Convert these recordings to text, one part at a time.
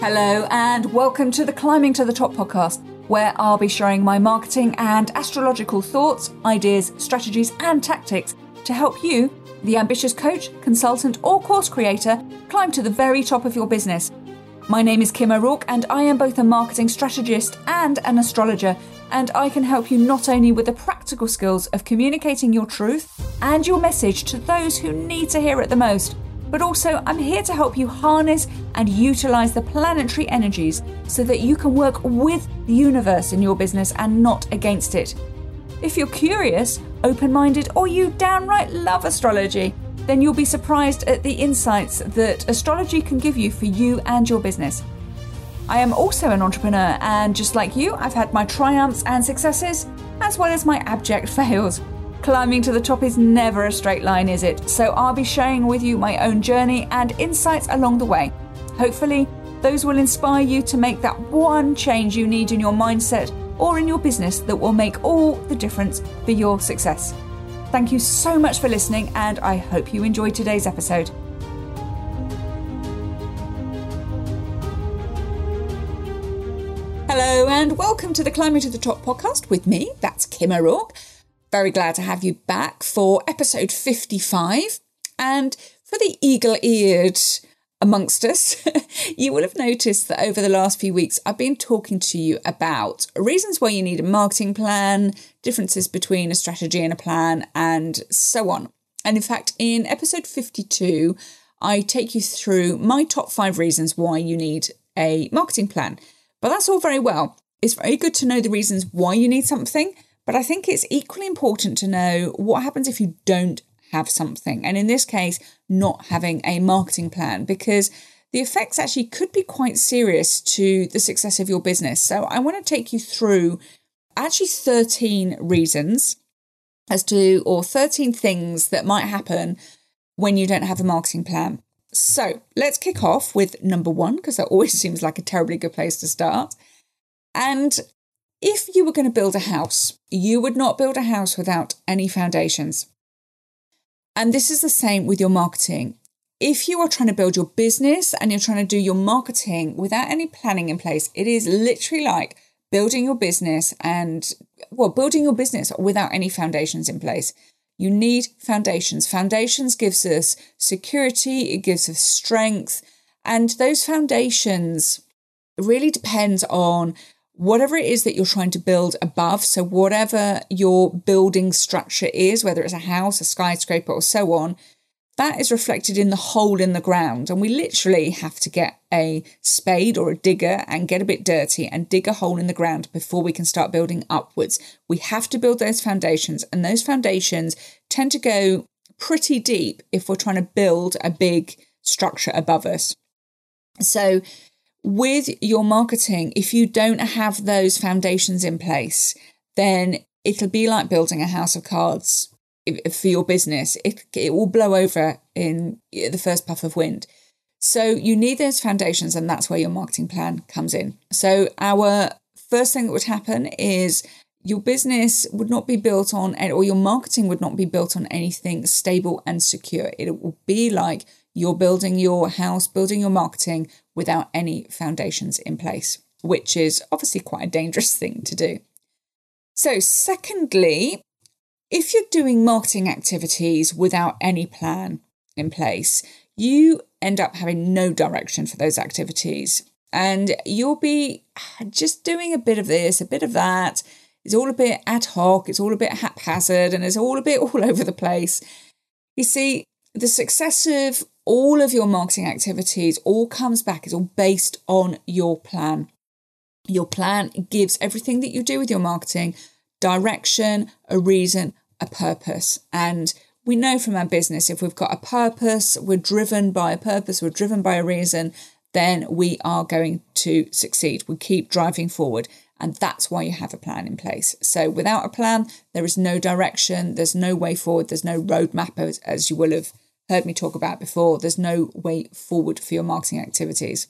Hello, and welcome to the Climbing to the Top podcast, where I'll be sharing my marketing and astrological thoughts, ideas, strategies, and tactics to help you, the ambitious coach, consultant, or course creator, climb to the very top of your business. My name is Kim O'Rourke, and I am both a marketing strategist and an astrologer, and I can help you not only with the practical skills of communicating your truth and your message to those who need to hear it the most but also I'm here to help you harness and utilize the planetary energies so that you can work with the universe in your business and not against it. If you're curious, open minded, or you downright love astrology, then you'll be surprised at the insights that astrology can give you for you and your business. I am also an entrepreneur, and just like you, I've had my triumphs and successes, as well as my abject fails. Climbing to the top is never a straight line, is it? So I'll be sharing with you my own journey and insights along the way. Hopefully, those will inspire you to make that one change you need in your mindset or in your business that will make all the difference for your success. Thank you so much for listening, and I hope you enjoyed today's episode. Hello, and welcome to the Climbing to the Top podcast with me. That's Kim O'Rourke. Very glad to have you back for episode 55. And for the eagle eared amongst us, you will have noticed that over the last few weeks, I've been talking to you about reasons why you need a marketing plan, differences between a strategy and a plan, and so on. And in fact, in episode 52, I take you through my top five reasons why you need a marketing plan. But that's all very well. It's very good to know the reasons why you need something but I think it's equally important to know what happens if you don't have something. And in this case, not having a marketing plan, because the effects actually could be quite serious to the success of your business. So I want to take you through actually 13 reasons as to, or 13 things that might happen when you don't have a marketing plan. So let's kick off with number one, because that always seems like a terribly good place to start. And if you were going to build a house, you would not build a house without any foundations. And this is the same with your marketing. If you are trying to build your business and you're trying to do your marketing without any planning in place, it is literally like building your business and, well, building your business without any foundations in place. You need foundations. Foundations gives us security, it gives us strength, and those foundations really depends on whatever it is that you're trying to build above. So, whatever your building structure is, whether it's a house, a skyscraper, or so on, that is reflected in the hole in the ground. And we literally have to get a spade or a digger and get a bit dirty and dig a hole in the ground before we can start building upwards. We have to build those foundations, and those foundations tend to go pretty deep if we're trying to build a big structure above us. So, with your marketing, if you don't have those foundations in place, then it'll be like building a house of cards for your business. It, it will blow over in the first puff of wind. So you need those foundations, and that's where your marketing plan comes in. So our first thing that would happen is your business would not be built on, or your marketing would not be built on anything stable and secure. It will be like you're building your house, building your marketing without any foundations in place, which is obviously quite a dangerous thing to do. So, secondly, if you're doing marketing activities without any plan in place, you end up having no direction for those activities. And you'll be just doing a bit of this, a bit of that. It's all a bit ad hoc, it's all a bit haphazard, and it's all a bit all over the place. You see, the success of all of your marketing activities all comes back, it's all based on your plan. Your plan gives everything that you do with your marketing direction, a reason, a purpose. And we know from our business if we've got a purpose, we're driven by a purpose, we're driven by a reason, then we are going to succeed. We keep driving forward. And that's why you have a plan in place. So without a plan, there is no direction, there's no way forward, there's no roadmap as, as you will have heard me talk about before. There's no way forward for your marketing activities.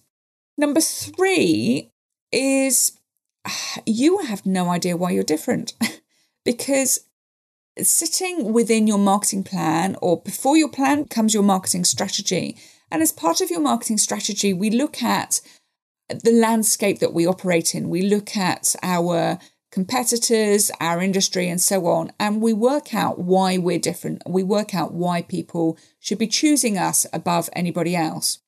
Number three is you have no idea why you're different because sitting within your marketing plan or before your plan comes your marketing strategy. And as part of your marketing strategy, we look at the landscape that we operate in. We look at our competitors, our industry, and so on, and we work out why we're different. We work out why people should be choosing us above anybody else.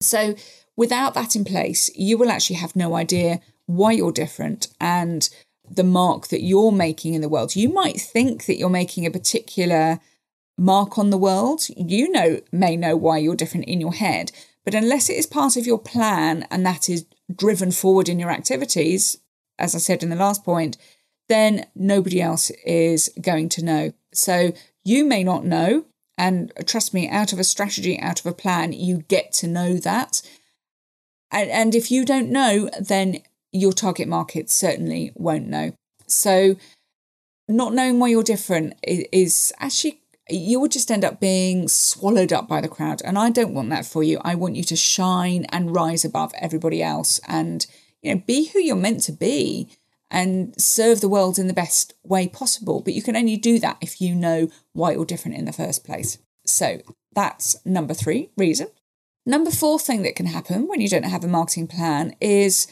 So, without that in place, you will actually have no idea why you're different and the mark that you're making in the world. You might think that you're making a particular mark on the world. You know may know why you're different in your head, but unless it is part of your plan and that is driven forward in your activities, as I said in the last point, then nobody else is going to know. So you may not know. And trust me, out of a strategy, out of a plan, you get to know that. And, and if you don't know, then your target market certainly won't know. So, not knowing why you're different is, actually you would just end up being swallowed up by the crowd. And I don't want that for you. I want you to shine and rise above everybody else and, you know, be who you're meant to be and serve the world in the best way possible. But you can only do that if you know why you're different in the first place. So that's number three reason. Number four thing that can happen when you don't have a marketing plan is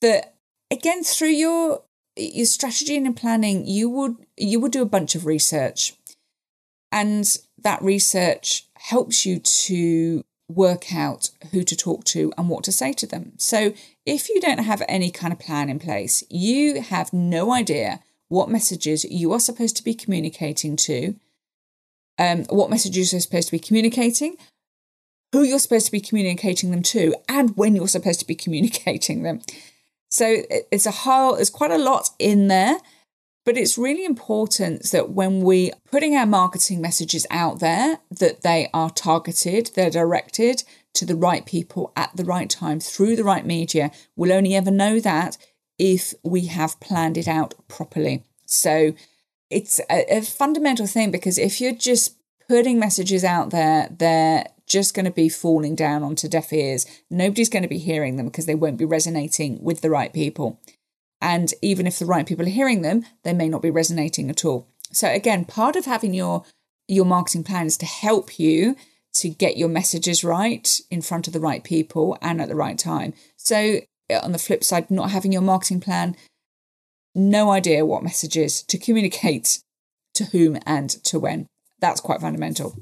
that again through your your strategy and planning, you would you would do a bunch of research and that research helps you to work out who to talk to and what to say to them. So if you don't have any kind of plan in place, you have no idea what messages you are supposed to be communicating to, um, what messages you're supposed to be communicating, who you're supposed to be communicating them to, and when you're supposed to be communicating them. So it's a whole, there's quite a lot in there. But it's really important that when we putting our marketing messages out there, that they are targeted, they're directed to the right people at the right time through the right media. We'll only ever know that if we have planned it out properly. So it's a, a fundamental thing because if you're just putting messages out there, they're just going to be falling down onto deaf ears. Nobody's going to be hearing them because they won't be resonating with the right people. And even if the right people are hearing them, they may not be resonating at all. So again, part of having your your marketing plan is to help you to get your messages right in front of the right people and at the right time. So uh, on the flip side, not having your marketing plan, no idea what messages to communicate to whom and to when. That's quite fundamental.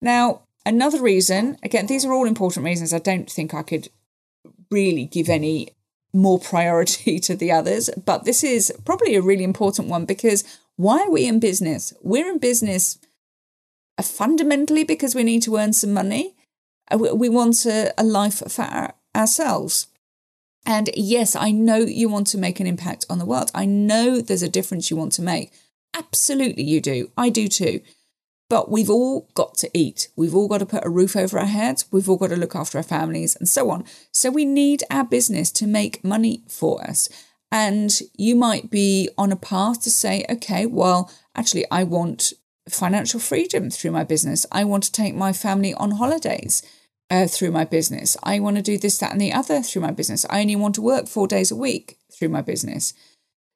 Now, another reason, again, these are all important reasons. I don't think I could really give any more priority to the others. But this is probably a really important one because why are we in business? We're in business uh, fundamentally because we need to earn some money. Uh, we want a, a life for our, ourselves. And yes, I know you want to make an impact on the world. I know there's a difference you want to make. Absolutely, you do. I do too. But we've all got to eat. We've all got to put a roof over our heads. We've all got to look after our families and so on. So we need our business to make money for us. And you might be on a path to say, okay, well, actually, I want financial freedom through my business. I want to take my family on holidays uh, through my business. I want to do this, that, and the other through my business. I only want to work four days a week through my business.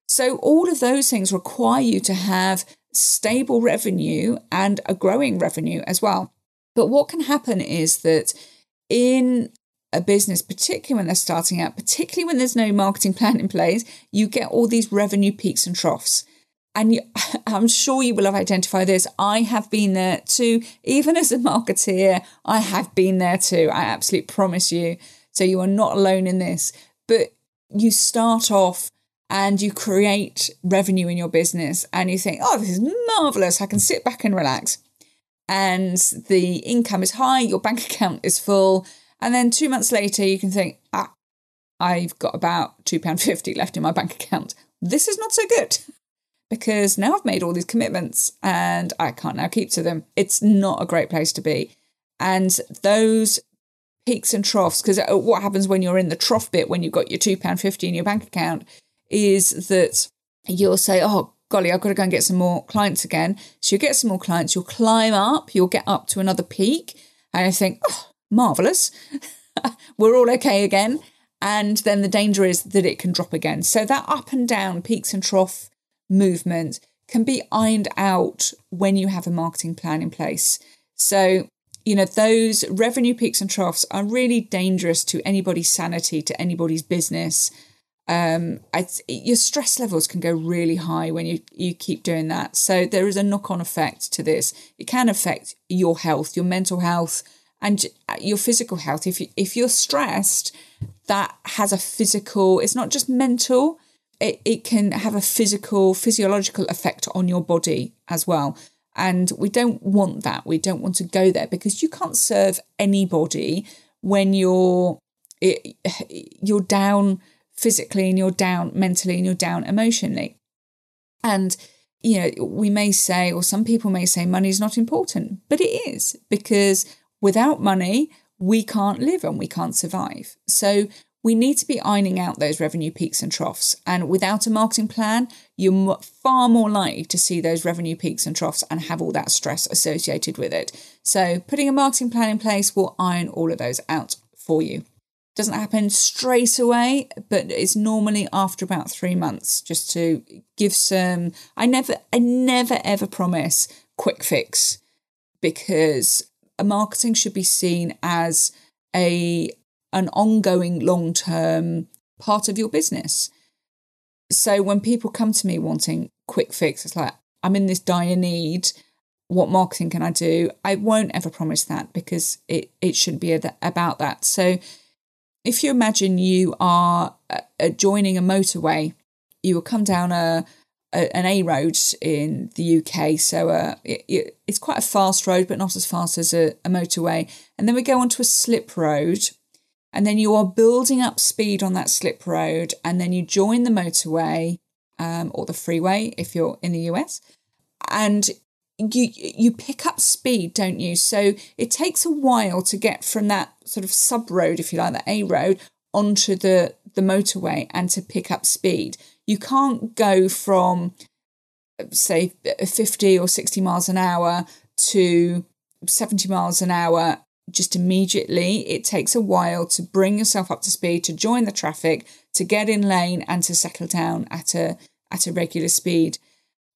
So, all of those things require you to have stable revenue and a growing revenue as well. But what can happen is that in a business, particularly when they're starting out, particularly when there's no marketing plan in place, you get all these revenue peaks and troughs. And you, I'm sure you will have identified this. I have been there too. Even as a marketeer, I have been there too. I absolutely promise you. So you are not alone in this. But you start off and you create revenue in your business and you think, oh, this is marvelous. I can sit back and relax. And the income is high, your bank account is full. And then two months later, you can think, ah, I've got about £2.50 left in my bank account. This is not so good because now I've made all these commitments and I can't now keep to them. It's not a great place to be. And those peaks and troughs, because uh, what happens when you're in the trough bit, when you've got your £2.50 in your bank account, is that you'll say, oh, golly, I've got to go and get some more clients again. So you get some more clients, you'll climb up, you'll get up to another peak, and I think, oh, marvelous, we're all okay again. And then the danger is that it can drop again. So that up and down, peaks and trough movement can be ironed out when you have a marketing plan in place. So you know, those revenue peaks and troughs are really dangerous to anybody's sanity, to anybody's business. Um, I, your stress levels can go really high when you, you keep doing that. So there is a knock on effect to this. It can affect your health, your mental health, and your physical health. If you, if you're stressed, that has a physical. It's not just mental. It, it can have a physical, physiological effect on your body as well. And we don't want that. We don't want to go there because you can't serve anybody when you're it, you're down physically and you're down mentally and you're down emotionally. And you know, we may say, or some people may say, money is not important, but it is because without money, we can't live and we can't survive. So we need to be ironing out those revenue peaks and troughs. And without a marketing plan, you're far more likely to see those revenue peaks and troughs and have all that stress associated with it. So, putting a marketing plan in place will iron all of those out for you. Doesn't happen straight away, but it's normally after about three months, just to give some. I never, I never ever promise quick fix because marketing should be seen as a an ongoing long term part of your business. So when people come to me wanting quick fix, it's like, I'm in this dire need. What marketing can I do? I won't ever promise that because it, it shouldn't be about that. So if you imagine you are uh, joining a motorway, you will come down a, a an A road in the UK. So uh, it, it, it's quite a fast road, but not as fast as a, a motorway. And then we go onto a slip road and then you are building up speed on that slip road, and then you join the motorway um, or the freeway if you're in the US, and you you pick up speed, don't you? So it takes a while to get from that sort of sub road, if you like, the A road, onto the the motorway and to pick up speed. You can't go from say 50 or 60 miles an hour to 70 miles an hour just immediately. It takes a while to bring yourself up to speed, to join the traffic, to get in lane, and to settle down at a at a regular speed.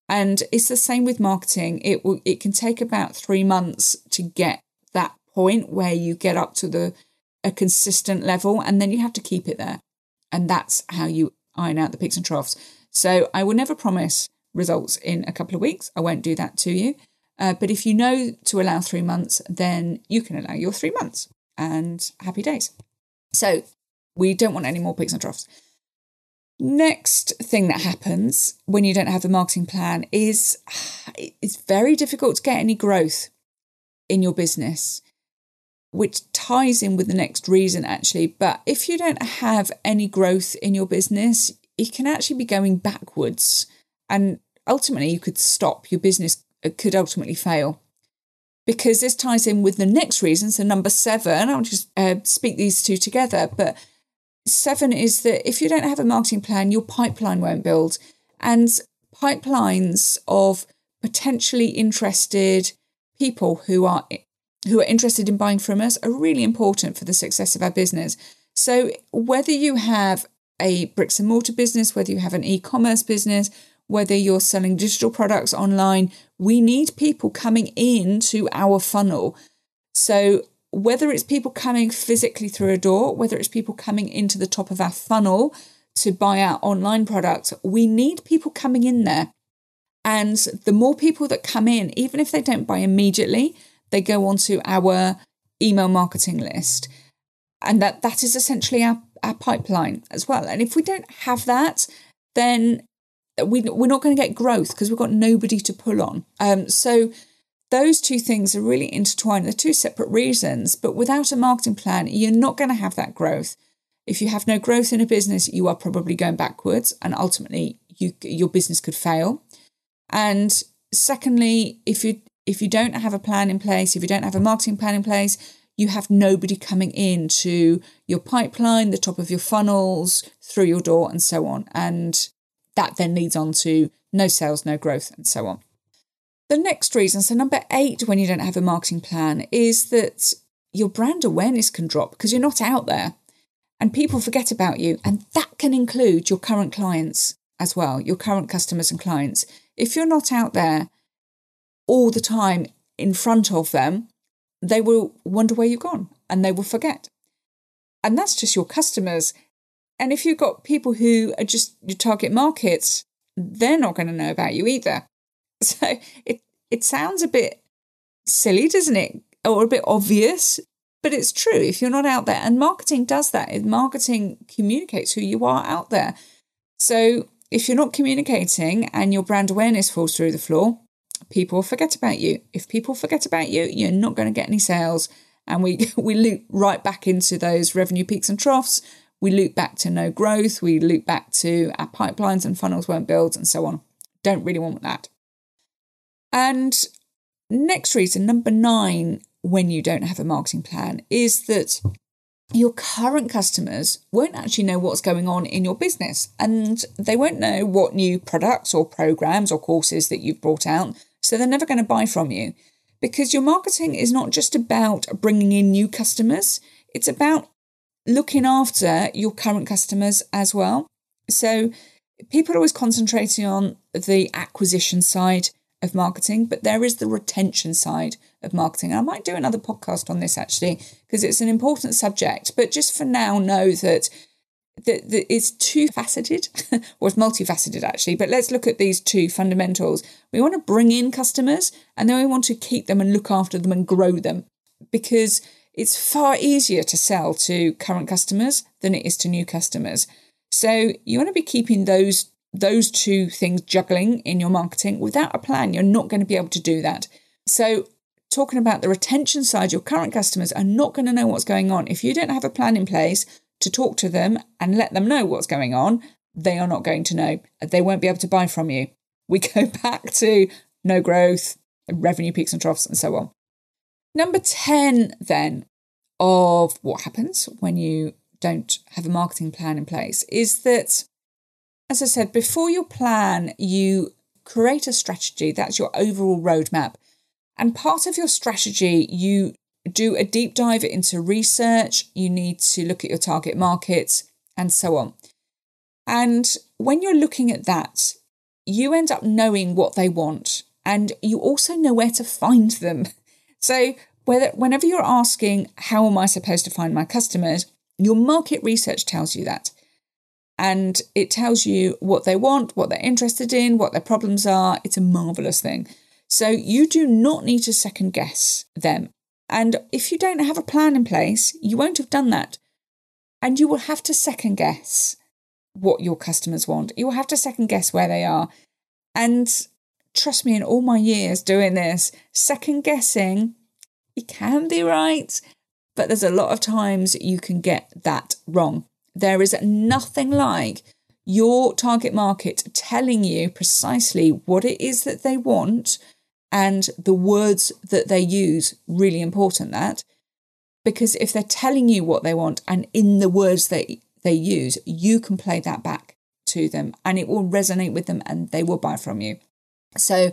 And it's the same with marketing. It will it can take about three months to get that point where you get up to the a consistent level, and then you have to keep it there. And that's how you iron out the peaks and troughs. So I will never promise results in a couple of weeks. I won't do that to you. Uh, but if you know to allow three months, then you can allow your three months and happy days. So we don't want any more peaks and troughs. Next thing that happens when you don't have a marketing plan is it's very difficult to get any growth in your business, which ties in with the next reason actually. But if you don't have any growth in your business, it can actually be going backwards. And ultimately, you could stop your business could ultimately fail. Because this ties in with the next reason. So, number seven, I'll just uh, speak these two together. But seven is that if you don't have a marketing plan, your pipeline won't build. And pipelines of potentially interested people who are who are interested in buying from us are really important for the success of our business. So whether you have a bricks and mortar business, whether you have an e-commerce business, whether you're selling digital products online, we need people coming into our funnel. So, whether it's people coming physically through a door, whether it's people coming into the top of our funnel to buy our online products, we need people coming in there. And the more people that come in, even if they don't buy immediately, they go onto our email marketing list. And that, that is essentially our, our pipeline as well. And if we don't have that, then we, we're not going to get growth because we've got nobody to pull on. Um, so those two things are really intertwined. They're two separate reasons, but without a marketing plan, you're not going to have that growth. If you have no growth in a business, you are probably going backwards, and ultimately, you your business could fail. And secondly, if you if you don't have a plan in place, if you don't have a marketing plan in place, you have nobody coming into your pipeline, the top of your funnels, through your door, and so on. And that then leads on to no sales, no growth, and so on. The next reason, so number eight, when you don't have a marketing plan, is that your brand awareness can drop because you're not out there and people forget about you. And that can include your current clients as well, your current customers and clients. If you're not out there all the time in front of them, they will wonder where you've gone and they will forget. And that's just your customers. And if you've got people who are just your target markets, they're not going to know about you either. So it, it sounds a bit silly, doesn't it? Or a bit obvious, but it's true. If you're not out there, and marketing does that, marketing communicates who you are out there. So if you're not communicating and your brand awareness falls through the floor, people forget about you. If people forget about you, you're not going to get any sales. And we, we loop right back into those revenue peaks and troughs. We loop back to no growth. We loop back to our pipelines and funnels won't build and so on. Don't really want that. And next reason, number nine, when you don't have a marketing plan, is that your current customers won't actually know what's going on in your business and they won't know what new products or programs or courses that you've brought out. So they're never going to buy from you because your marketing is not just about bringing in new customers, it's about looking after your current customers as well. So people are always concentrating on the acquisition side of marketing, but there is the retention side of marketing. And I might do another podcast on this actually, because it's an important subject. But just for now, know that that, it's two faceted or it's multifaceted actually. But let's look at these two fundamentals. We want to bring in customers and then we want to keep them and look after them and grow them because it's far easier to sell to current customers than it is to new customers. So you want to be keeping those those two things juggling in your marketing without a plan. You're not going to be able to do that. So talking about the retention side, your current customers are not going to know what's going on. If you don't have a plan in place to talk to them and let them know what's going on, they are not going to know. They won't be able to buy from you. We go back to no growth, revenue peaks and troughs, and so on. Number 10, then, of what happens when you don't have a marketing plan in place is that, as I said, before your plan, you create a strategy. That's your overall roadmap. And part of your strategy, you do a deep dive into research, you need to look at your target markets, and so on. And when you're looking at that, you end up knowing what they want and you also know where to find them. So, whether, whenever you're asking, How am I supposed to find my customers? your market research tells you that. And it tells you what they want, what they're interested in, what their problems are. It's a marvelous thing. So, you do not need to second guess them. And if you don't have a plan in place, you won't have done that. And you will have to second guess what your customers want. You will have to second guess where they are. And trust me, in all my years doing this, second guessing, you can be right, but there's a lot of times you can get that wrong. There is nothing like your target market telling you precisely what it is that they want and the words that they use really important that because if they're telling you what they want and in the words they they use you can play that back to them and it will resonate with them and they will buy from you. So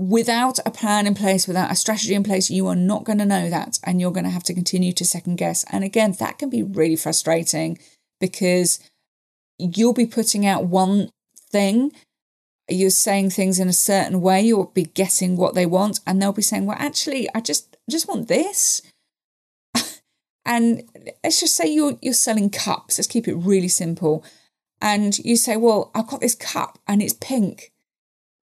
without a plan in place without a strategy in place you are not going to know that and you're going to have to continue to second guess and again that can be really frustrating because you'll be putting out one thing you're saying things in a certain way, you'll be guessing what they want, and they'll be saying, Well, actually, I just I just want this. and let's just say you're you're selling cups. Let's keep it really simple. And you say, Well, I've got this cup and it's pink.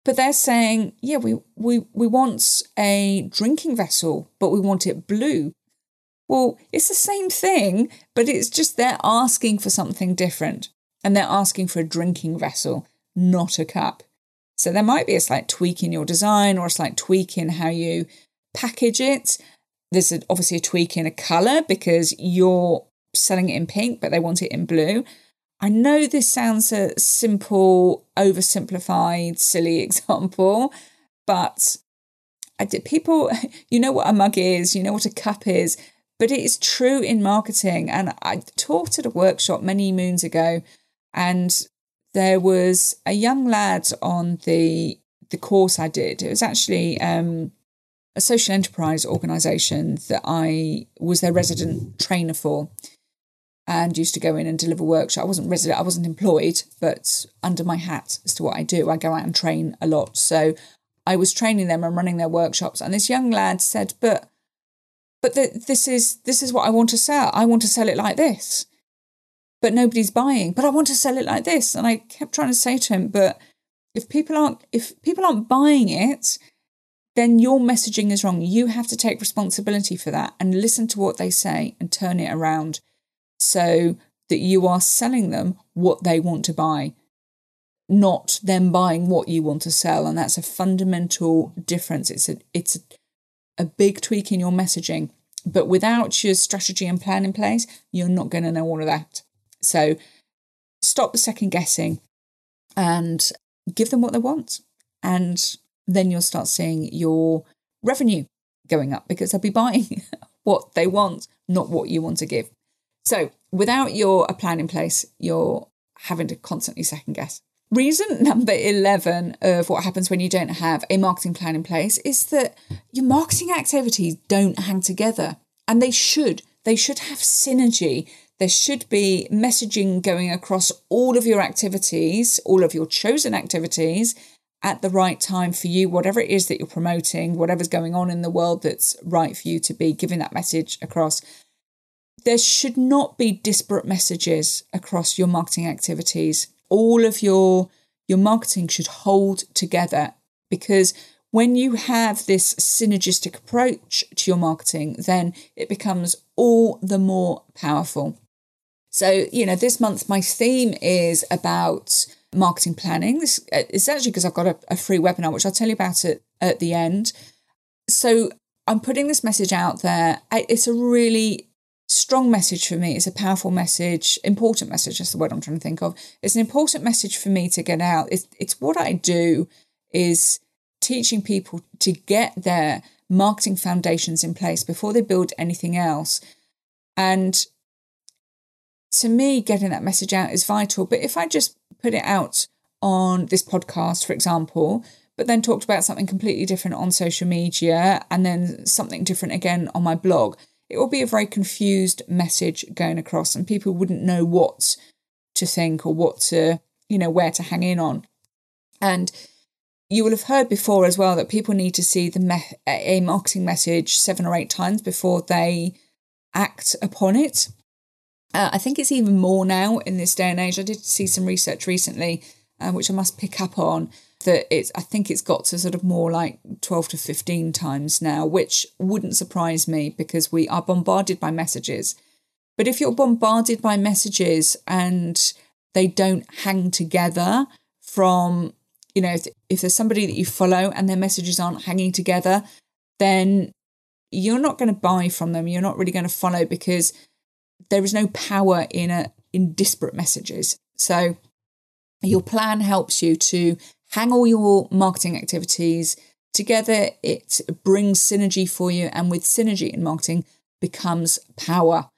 But they're saying, Yeah, we we, we want a drinking vessel, but we want it blue. Well, it's the same thing, but it's just they're asking for something different. And they're asking for a drinking vessel, not a cup. So there might be a slight tweak in your design or a slight tweak in how you package it. There's obviously a tweak in a color because you're selling it in pink, but they want it in blue. I know this sounds a simple, oversimplified, silly example, but I did, people, you know what a mug is, you know what a cup is, but it is true in marketing. And I taught at a workshop many moons ago, and there was a young lad on the the course I did. It was actually um, a social enterprise organisation that I was their resident trainer for, and used to go in and deliver workshops. I wasn't resident, I wasn't employed, but under my hat as to what I do, I go out and train a lot. So I was training them and running their workshops. And this young lad said, "But but the, this is this is what I want to sell. I want to sell it like this, but nobody's buying. But I want to sell it like this, and I kept trying to say to him, but if people aren't if people aren't buying it, then your messaging is wrong. You have to take responsibility for that and listen to what they say and turn it around so that you are selling them what they want to buy, not them buying what you want to sell. And that's a fundamental difference. It's a it's a, a big tweak in your messaging. But without your strategy and plan in place, you're not going to know all of that. So stop the second guessing and give them what they want. And then you'll start seeing your revenue going up because they'll be buying what they want, not what you want to give. So without your a plan in place, you're having to constantly second guess. Reason number 11 of what happens when you don't have a marketing plan in place is that your marketing activities don't hang together and they should. They should have synergy. There should be messaging going across all of your activities, all of your chosen activities at the right time for you, whatever it is that you're promoting, whatever's going on in the world that's right for you to be giving that message across. There should not be disparate messages across your marketing activities all of your your marketing should hold together because when you have this synergistic approach to your marketing, then it becomes all the more powerful. So, you know, this month my theme is about marketing planning. This uh, is actually because I've got a, a free webinar, which I'll tell you about it at the end. So, I'm putting this message out there. It's a really strong message for me. It's a powerful message, important message. That's the word I'm trying to think of. It's an important message for me to get out. It's, it's what I do is teaching people to get their marketing foundations in place before they build anything else. And to me, getting that message out is vital. But if I just put it out on this podcast, for example, but then talked about something completely different on social media and then something different again on my blog, it will be a very confused message going across, and people wouldn't know what to think or what to, you know, where to hang in on. And you will have heard before as well that people need to see the me- a marketing message seven or eight times before they act upon it. Uh, I think it's even more now in this day and age. I did see some research recently, uh, which I must pick up on, that it's I think it's got to sort of more like 12 to 15 times now, which wouldn't surprise me because we are bombarded by messages. But if you're bombarded by messages and they don't hang together from, you know, if, if there's somebody that you follow and their messages aren't hanging together, then you're not going to buy from them. You're not really going to follow because there is no power in a in disparate messages. So your plan helps you to hang all your marketing activities together. It brings synergy for you. And with synergy in marketing becomes power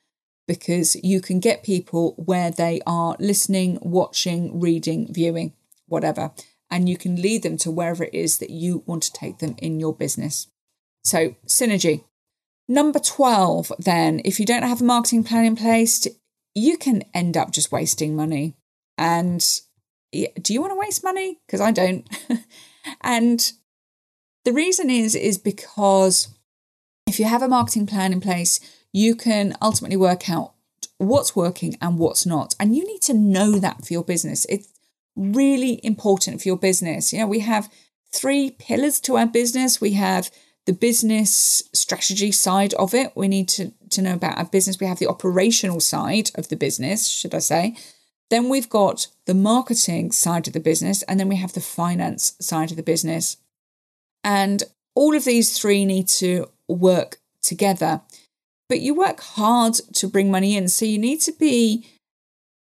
because you can get people where they are listening, watching, reading, viewing, whatever. And you can lead them to wherever it is that you want to take them in your business. So, synergy. Number 12, then, if you don't have a marketing plan in place, you can end up just wasting money. And do you want to waste money? Because I don't. and the reason is is because if you have a marketing plan in place, you can ultimately work out what's working and what's not. And you need to know that for your business. It's really important for your business. You know, we have three pillars to our business. We have the business strategy side of it. We need to, to know about our business. We have the operational side of the business, should I say. Then we've got the marketing side of the business, and then we have the finance side of the business. And all of these three need to work together. But you work hard to bring money in. So you need to be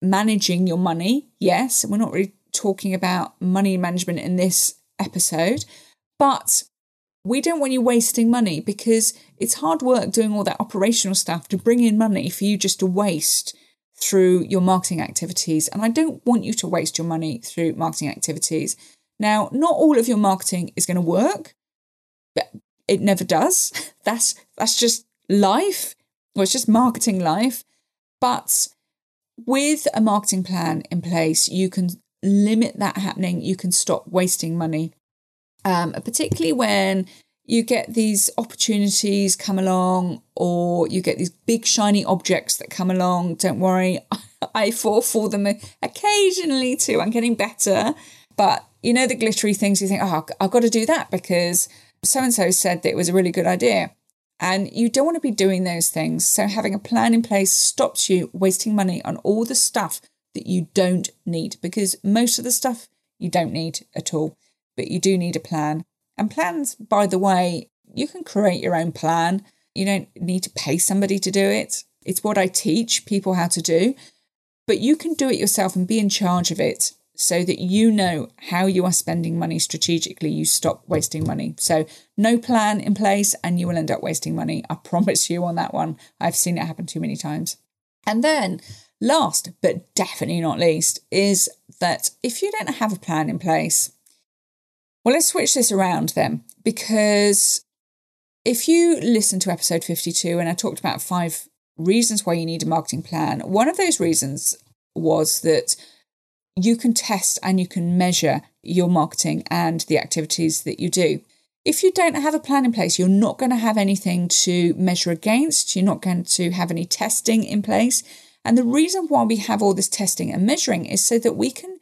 managing your money. Yes, we're not really talking about money management in this episode, but we don't want you wasting money because it's hard work doing all that operational stuff to bring in money for you just to waste through your marketing activities. And I don't want you to waste your money through marketing activities. Now, not all of your marketing is going to work, but it never does. That's that's just life. Well, it's just marketing life. But with a marketing plan in place, you can limit that happening. You can stop wasting money, um, particularly when you get these opportunities come along, or you get these big shiny objects that come along. Don't worry, I fall for them occasionally too. I'm getting better. But you know, the glittery things you think, oh, I've got to do that because so and so said that it was a really good idea. And you don't want to be doing those things. So having a plan in place stops you wasting money on all the stuff that you don't need because most of the stuff you don't need at all, but you do need a plan. And plans, by the way, you can create your own plan. You don't need to pay somebody to do it. It's what I teach people how to do, but you can do it yourself and be in charge of it so that you know how you are spending money strategically. You stop wasting money. So, no plan in place and you will end up wasting money. I promise you on that one. I've seen it happen too many times. And then, last but definitely not least, is that if you don't have a plan in place, well, let's switch this around then, because if you listen to episode 52 and I talked about five reasons why you need a marketing plan, one of those reasons was that you can test and you can measure your marketing and the activities that you do. If you don't have a plan in place, you're not going to have anything to measure against. You're not going to have any testing in place. And the reason why we have all this testing and measuring is so that we can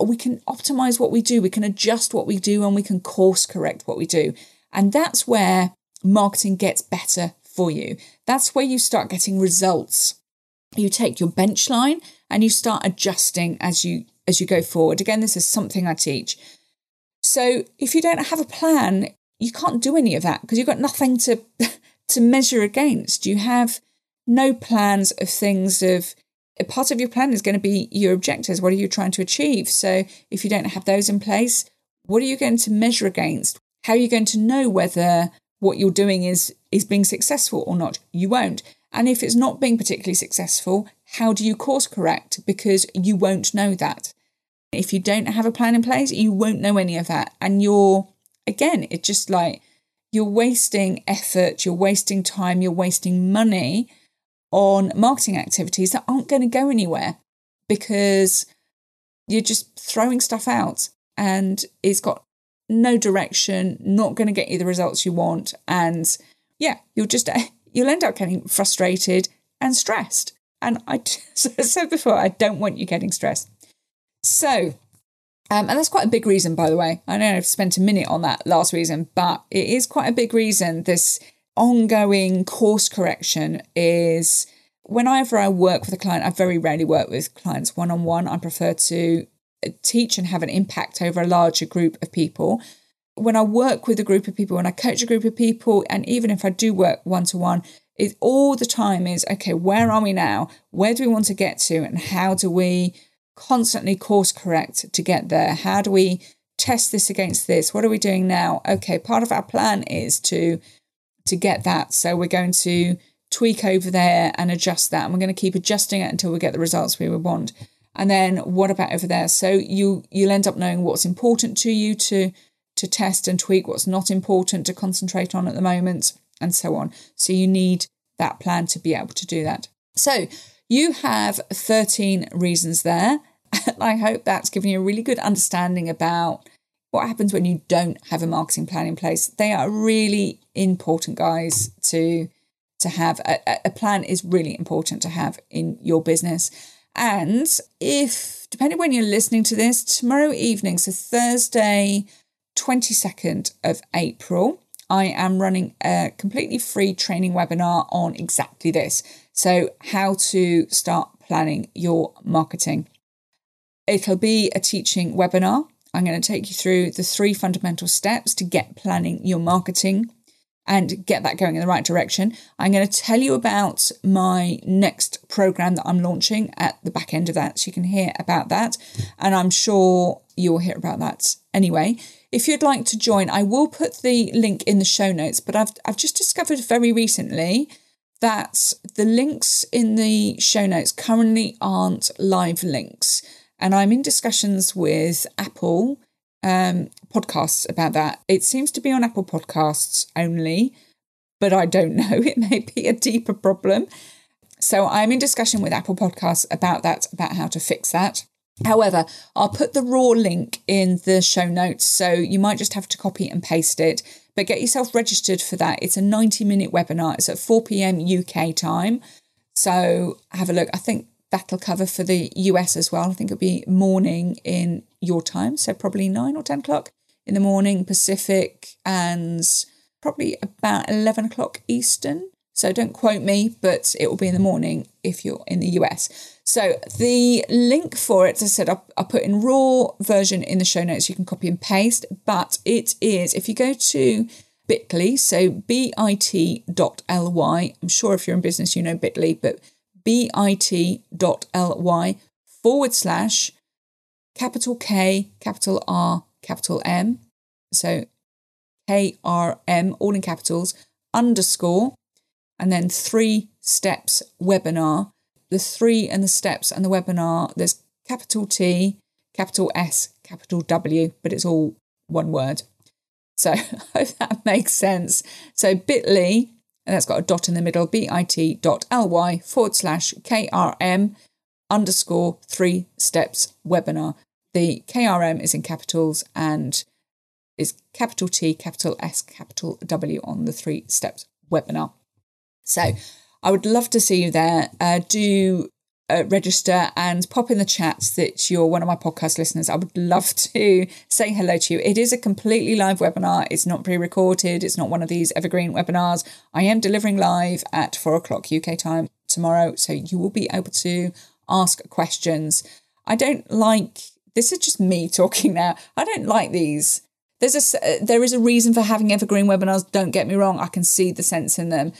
we can optimize what we do, we can adjust what we do, and we can course correct what we do. And that's where marketing gets better for you. That's where you start getting results. You take your bench line and you start adjusting as you as you go forward. Again, this is something I teach. So if you don't have a plan, you can't do any of that because you've got nothing to to measure against. You have no plans of things of a part of your plan is going to be your objectives. What are you trying to achieve? So if you don't have those in place, what are you going to measure against? How are you going to know whether what you're doing is is being successful or not? You won't. And if it's not being particularly successful, how do you course correct? Because you won't know that. If you don't have a plan in place, you won't know any of that. And you're, again, it's just like you're wasting effort, you're wasting time, you're wasting money on marketing activities that aren't going to go anywhere because you're just throwing stuff out and it's got no direction, not going to get you the results you want. And yeah, you'll just you'll end up getting frustrated and stressed. And I said before, I don't want you getting stressed. So, um, and that's quite a big reason, by the way. I know I've spent a minute on that last reason, but it is quite a big reason. This ongoing course correction is whenever I work with a client, I very rarely work with clients one on one. I prefer to uh, teach and have an impact over a larger group of people when I work with a group of people, when I coach a group of people, and even if I do work one to one, it all the time is okay, where are we now? Where do we want to get to? And how do we constantly course correct to get there? How do we test this against this? What are we doing now? Okay, part of our plan is to to get that. So we're going to tweak over there and adjust that. And we're going to keep adjusting it until we get the results we want. And then what about over there? So you you'll end up knowing what's important to you to to test and tweak what's not important to concentrate on at the moment, and so on. So you need that plan to be able to do that. So you have 13 reasons there. I hope that's given you a really good understanding about what happens when you don't have a marketing plan in place. They are really important, guys, to to have. A, a plan is really important to have in your business. And if, depending when you're listening to this, tomorrow evening, so Thursday, 22nd of April, I am running a completely free training webinar on exactly this. So, how to start planning your marketing. It'll be a teaching webinar. I'm going to take you through the three fundamental steps to get planning your marketing and get that going in the right direction. I'm going to tell you about my next program that I'm launching at the back end of that. So you can hear about that. And I'm sure you'll hear about that anyway. If you'd like to join, I will put the link in the show notes, but I've, I've just discovered very recently that the links in the show notes currently aren't live links. And I'm in discussions with Apple um, podcasts about that. It seems to be on Apple Podcasts only, but I don't know. It may be a deeper problem. So I'm in discussion with Apple Podcasts about that, about how to fix that. However, I'll put the raw link in the show notes, so you might just have to copy and paste it. But get yourself registered for that. It's a 90 minute webinar. It's at 4 p.m. UK time. So have a look. I think that'll cover for the US as well. I think it'll be morning in your time. So probably 9 or 10 o'clock in the morning Pacific and probably about 11 o'clock Eastern. So don't quote me, but it will be in the morning if you're in the US. So the link for it, as I said, I'll, I'll, put in raw version in the show notes. You can copy and paste, but it is, if you go to bit.ly, so bit.ly, I'm sure if you're in business, you know bit.ly, but bit.ly forward slash capital K, capital R, capital M. So KRM, all in capitals, underscore and then three steps webinar. The three and the steps and the webinar, there's capital T, capital S, capital W, but it's all one word. So I hope that makes sense. So bit.ly, and that's got a dot in the middle, bit.ly forward slash KRM underscore three steps webinar. The KRM is in capitals and is capital T, capital S, capital W on the three steps webinar. So I would love to see you there. Uh, do uh, register and pop in the chats that you're one of my podcast listeners. I would love to say hello to you. It is a completely live webinar. It's not pre recorded, it's not one of these evergreen webinars. I am delivering live at four o'clock UK time tomorrow. So you will be able to ask questions. I don't like this is just me talking now. I don't like these. There's a there is a reason for having evergreen webinars. Don't get me wrong. I can see the sense in them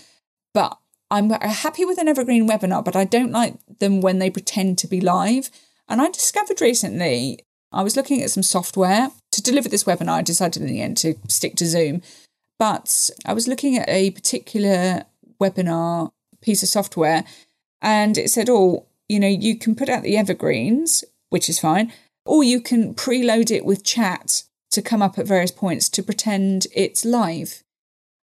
but I'm happy with an evergreen webinar, but I don't like them when they pretend to be live. And I discovered recently, I was looking at some software to deliver this webinar. I decided in the end to stick to Zoom. But I was looking at a particular webinar piece of software and it said, oh, you know, you can put out the evergreens, which is fine, or you can preload it with chat to come up at various points to pretend it's live.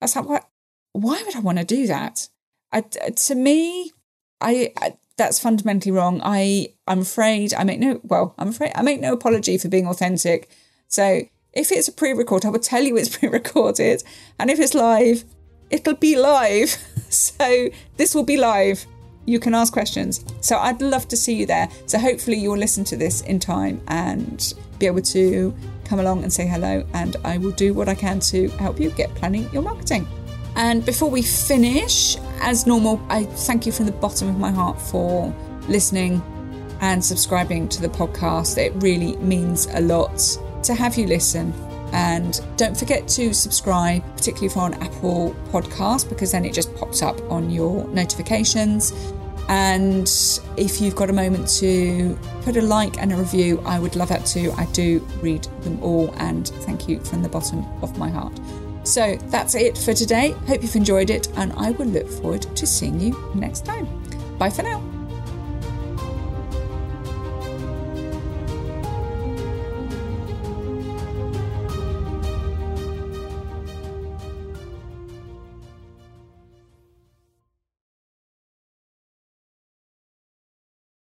I was like, what? why would I want to do that? I, to me, I, I that's fundamentally wrong. I I'm afraid I make no well, I'm afraid I make no apology for being authentic. So if it's a pre-record, I will tell you it's pre-recorded, and if it's live, it'll be live. so this will be live. You can ask questions. So I'd love to see you there. So hopefully you'll listen to this in time and be able to come along and say hello. And I will do what I can to help you get planning your marketing. And before we finish, as normal, I thank you from the bottom of my heart for listening and subscribing to the podcast. It really means a lot to have you listen. And don't forget to subscribe, particularly you're on Apple Podcast, because then it just pops up on your notifications. And if you've got a moment to put a like and a review, I would love that too. I do read them all, and thank you from the bottom of my heart. So that's it for today. Hope you've enjoyed it, and I will look forward to seeing you next time. Bye for now.